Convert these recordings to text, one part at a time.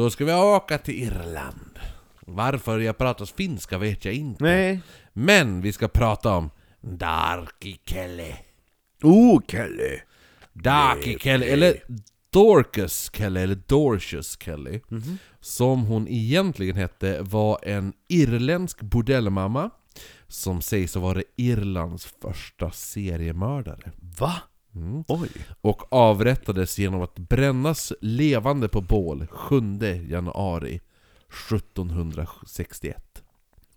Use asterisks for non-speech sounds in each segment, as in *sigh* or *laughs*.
Då ska vi åka till Irland. Varför jag pratar finska vet jag inte. Nej. Men vi ska prata om Darky Kelly. Oh, Kelly! Darky Kelly, eller Dorcas Kelly, eller Dorcious Kelly. Mhm. Som hon egentligen hette var en irländsk bordellmamma. Som sägs ha varit Irlands första seriemördare. Va? Mm. Och avrättades genom att brännas levande på bål 7 januari 1761.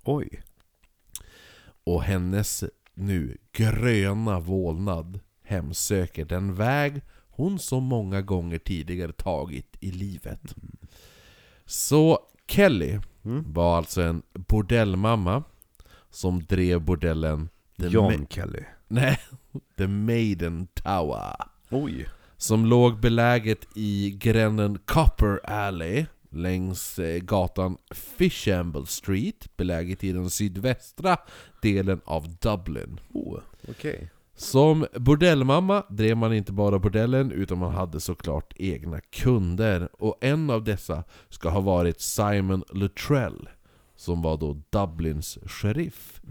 Oj. Och hennes nu gröna vålnad hemsöker den väg hon så många gånger tidigare tagit i livet. Så Kelly Mm. var alltså en bordellmamma som drev bordellen John Kelly. Nej, The Maiden Tower. Oj. Som låg beläget i gränden Copper Alley längs eh, gatan Fishamble Street, beläget i den sydvästra delen av Dublin. Oh, okej. Som bordellmamma drev man inte bara bordellen, utan man hade såklart egna kunder. Och en av dessa ska ha varit Simon Luttrell, som var då Dublins sheriff.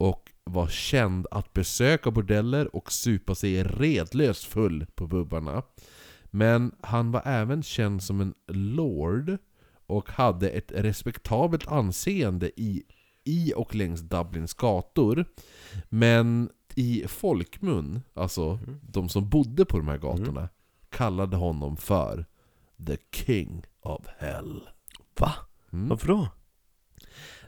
Och var känd att besöka bordeller och supa sig redlöst full på bubbarna. Men han var även känd som en lord och hade ett respektabelt anseende i, i och längs Dublins gator. Men i folkmun, alltså de som bodde på de här gatorna, kallade honom för The King of Hell. Va? Mm. Varför då?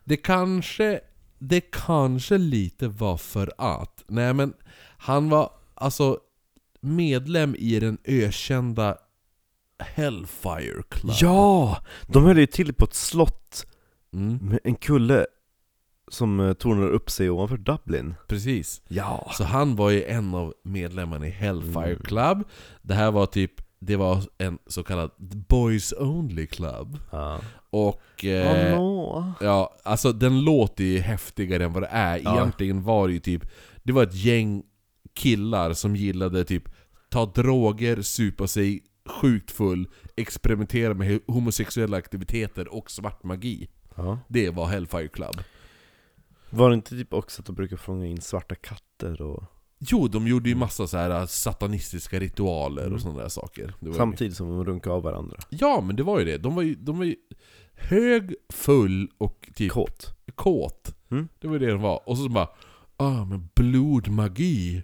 Det kanske, det kanske lite var för att, nej men han var alltså medlem i den ökända Hellfire Club. Ja! De höll ju till på ett slott Mm, med en kulle som eh, tornar upp sig ovanför Dublin. precis. Ja! Så han var ju en av medlemmarna i Hellfire Mm. Club. Det här var typ, det var en så kallad Boys Only Club. Ja. Och... Eh, no. Ja, alltså den låter ju häftigare än vad det är. Ja. Egentligen var det ju typ, det var ett gäng killar som gillade typ ta droger, supa sig sjukt full, experimentera med homosexuella aktiviteter och svart magi. Ja. Det var Hellfire Club. Var det inte typ också att de brukar fånga in svarta katter och... Jo, de gjorde ju massa så här satanistiska ritualer Mm. och sådana där saker. Ju- Samtidigt som de runkar av varandra. Ja, men det var ju det. De var ju, de var ju hög, full och typ Kåt. kåt. Mm. Det var det de var. Och så bara Ah men blodmagi.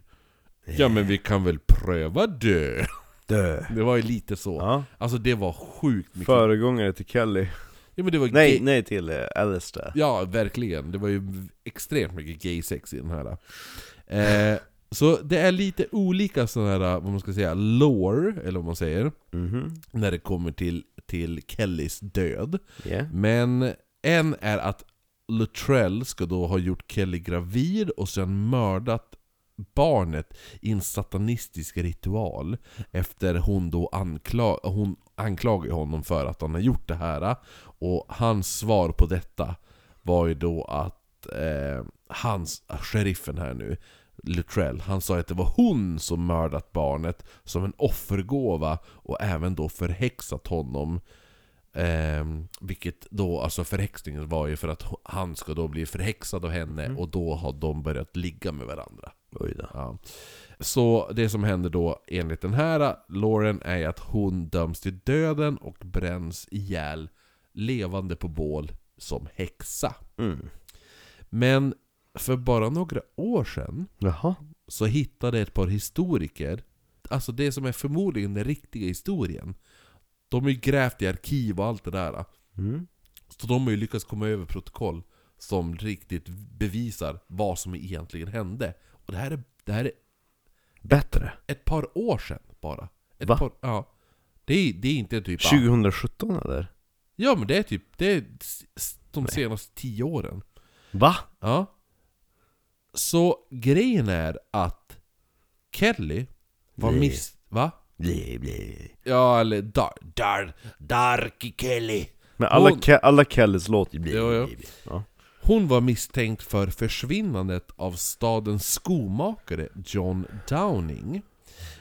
Ja men vi kan väl pröva dö. Dö. *laughs* Det var ju lite så. Ja. Alltså det var sjukt mycket. Föregångare till Kelly. Ja men det var Nej, gay... nej till eh, Alistair. Ja, verkligen. Det var ju extremt mycket gay-sex i den här. Eh, så det är lite olika sådana här, vad man ska säga, lore, eller vad man säger, Mhm. när det kommer till, till Kellys död. Yeah. Men en är att Luttrell ska då ha gjort Kelly gravid och sen mördat barnet i en satanistisk ritual efter hon då anklag, hon anklagar honom för att han har gjort det här och hans svar på detta var ju då att eh, hans, sheriffen här nu Luttrell, han sa att det var hon som mördat barnet som en offergåva och även då förhäxat honom Ehm, vilket då, alltså förhäxningen var ju för att han ska då bli förhäxad av henne Mm. och då har de börjat ligga med varandra. Oj då. Ja. Så det som händer då enligt den här Lauren är att hon döms till döden och bränns ihjäl levande på bål som häxa. Mm. Men för bara några år sedan Jaha. så hittade ett par historiker, alltså det som är förmodligen den riktiga historien. De har ju grävt i arkiv och allt det där. Mm. Så de har ju lyckats komma över protokoll som riktigt bevisar vad som egentligen hände. Och det här är, det här är Bättre. ett par år sedan bara. Ett Va? Par, ja. Det är, det är inte typ... 2017 eller? Ja men det är typ, det är de Nej. senaste tio åren. Va? Ja. Så grejen är att Kelly var Nej. miss... Va? Blä, blä. Ja eller Dar... Dar... Darky Kelly. Men alla, Hon- Ke- alla Kellys låter blä, jo. blä, blä. Ja. Hon var misstänkt för försvinnandet av stadens skomakare John Downing.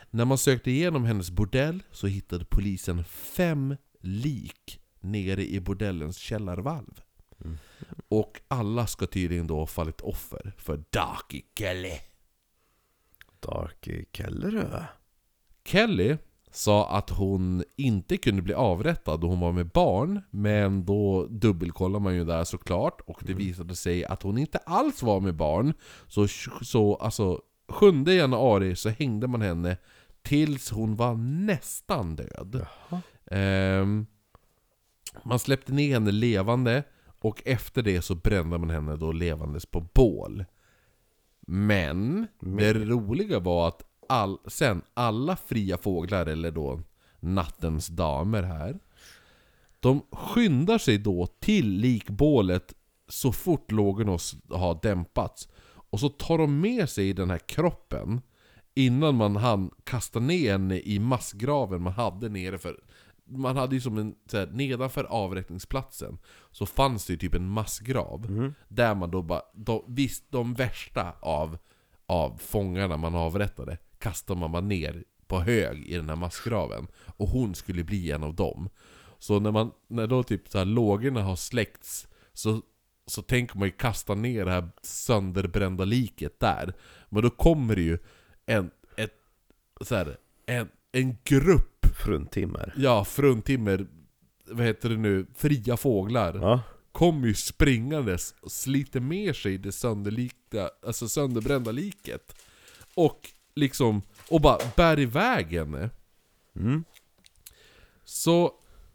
När man sökte igenom hennes bordell så hittade polisen fem lik nere i bordellens källarvalv. Och alla ska tydligen då ha fallit offer för Darky Kelly. Darky Kellerö. Kelly sa att hon inte kunde bli avrättad då hon var med barn, men då dubbelkollar man ju där såklart, och det Mm. visade sig att hon inte alls var med barn. Så, så alltså, 7 januari så hängde man henne tills hon var nästan död. Ehm, man släppte ner henne levande, och efter det så brände man henne då levandes på bål. Men, det roliga var att all, sen alla fria fåglar, eller då nattens damer här, de skyndar sig då till likbålet så fort lågorna har dämpats. Och så tar de med sig den här kroppen innan man hann kasta ner henne i massgraven man hade nere för... Man hade ju som en, så här, nedanför avrättningsplatsen så fanns det ju typ en massgrav. Mm. Där man då bara, de, visst de värsta av, av fångarna man avrättade kastar man bara ner på hög i den här massgraven. Och hon skulle bli en av dem. Så när, man, när då typ så här lågorna har släckts så, så tänker man ju kasta ner det här sönderbrända liket där. Men då kommer det ju en, ett, så här, en, en grupp, Fruntimmer. ja fruntimmer, vad heter det nu, fria fåglar Ja. kommer ju springandes och sliter med sig det sönderlikta, alltså sönderbrända liket. Och liksom, och bara bär iväg henne. Mm. Så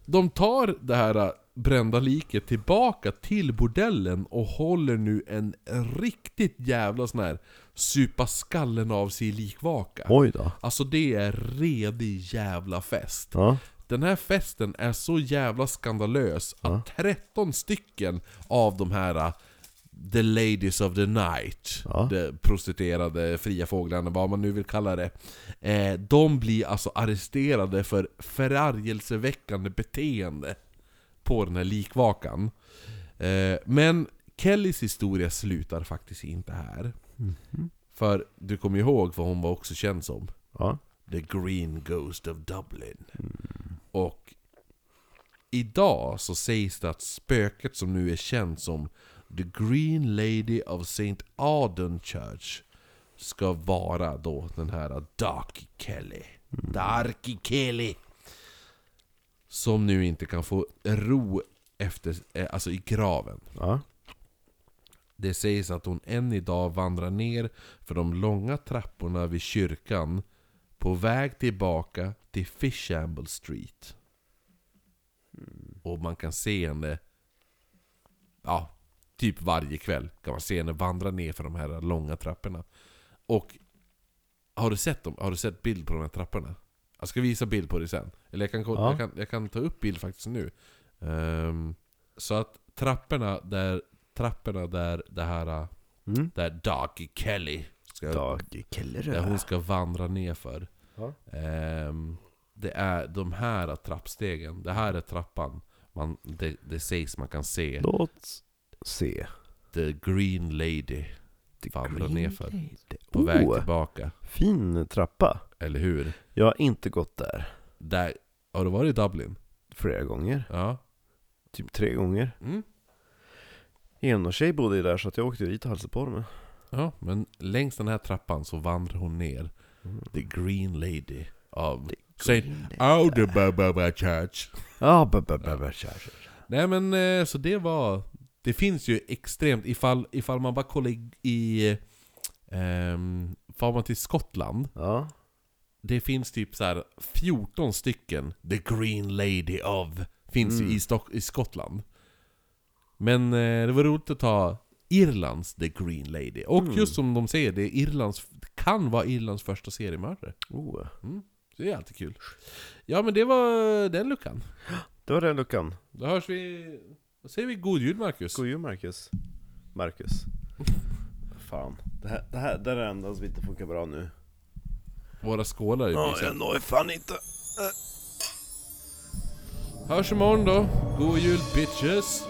de tar det här brända liket tillbaka till bordellen och håller nu en riktigt jävla sån här supa skallen av sig likvaka. Oj då. Alltså det är redig jävla fest. Ja. Den här festen är så jävla skandalös att 13 stycken av de här uh, The Ladies of the Night, Ja. de prostituerade fria fåglarna, vad man nu vill kalla det, eh, de blir alltså arresterade för förargelseväckande beteende på den här likvakan. Eh, men Kellys historia slutar faktiskt inte här. För du kommer ihåg vad hon var också känd som. Ja. The Green Ghost of Dublin. Och idag så sägs det att spöket som nu är känt som The Green Lady of St. Auden Church ska vara då den här Darky Kelly. Darky Kelly! Som nu inte kan få ro efter, eh, alltså i graven. Ja. Det sägs att hon än idag vandrar ner för de långa trapporna vid kyrkan på väg tillbaka till Fishamble Street. Och man kan se henne, ja, typ varje kväll kan man se henne vandra ner för de här långa trapporna. Och har du sett dem? Har du sett bild på de här trapporna? Jag ska visa bild på det sen. Eller jag kan, Ja. jag kan, jag kan ta upp bild faktiskt nu. Ehm, så att trapporna där, trapporna där det här, Mm. där Darky Kelly ska, Darky där Kellerö. hon ska vandra ner för. Ja. Ehm, det är de här trappstegen, det här är trappan. Man, det, det sägs man kan se Låt se. The Green Lady The Vandra Green nerför. Lady. på väg Oh, tillbaka. fin trappa. Eller hur? Jag har inte gått där Där, har du varit i Dublin? flera gånger. Ja. Typ tre gånger. Mm. En och tjej bodde ju där så att jag åkte dit och hälsade på dem. Ja, men längs den här trappan så vandrar hon ner The Green Lady av Saint Audubaba Church. Ja, b- b- b- b- kär, kär. Nej men eh, så det var... Det finns ju extremt, ifall, ifall man bara kollar i... i ehm, far man till Skottland, Ja. Det finns typ så här 14 stycken The Green Lady of Finns ju Mm. i, Stock, i Skottland Men eh, det var roligt att ta Irlands The Green Lady Och Mm. just som de säger, det är Irlands, kan vara Irlands första seriemördare Oh. Så det är alltid kul Ja men det var den luckan *gasps* Det var den luckan. Då hörs vi... Då säger vi god jul Marcus God jul Marcus. Marcus. *laughs* Fan. Det här, det här det är det enda som inte funkar bra nu. Våra skålar i Ja, jag når fan inte. Hörs imorgon då. God jul bitches!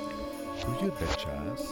God jul bitches.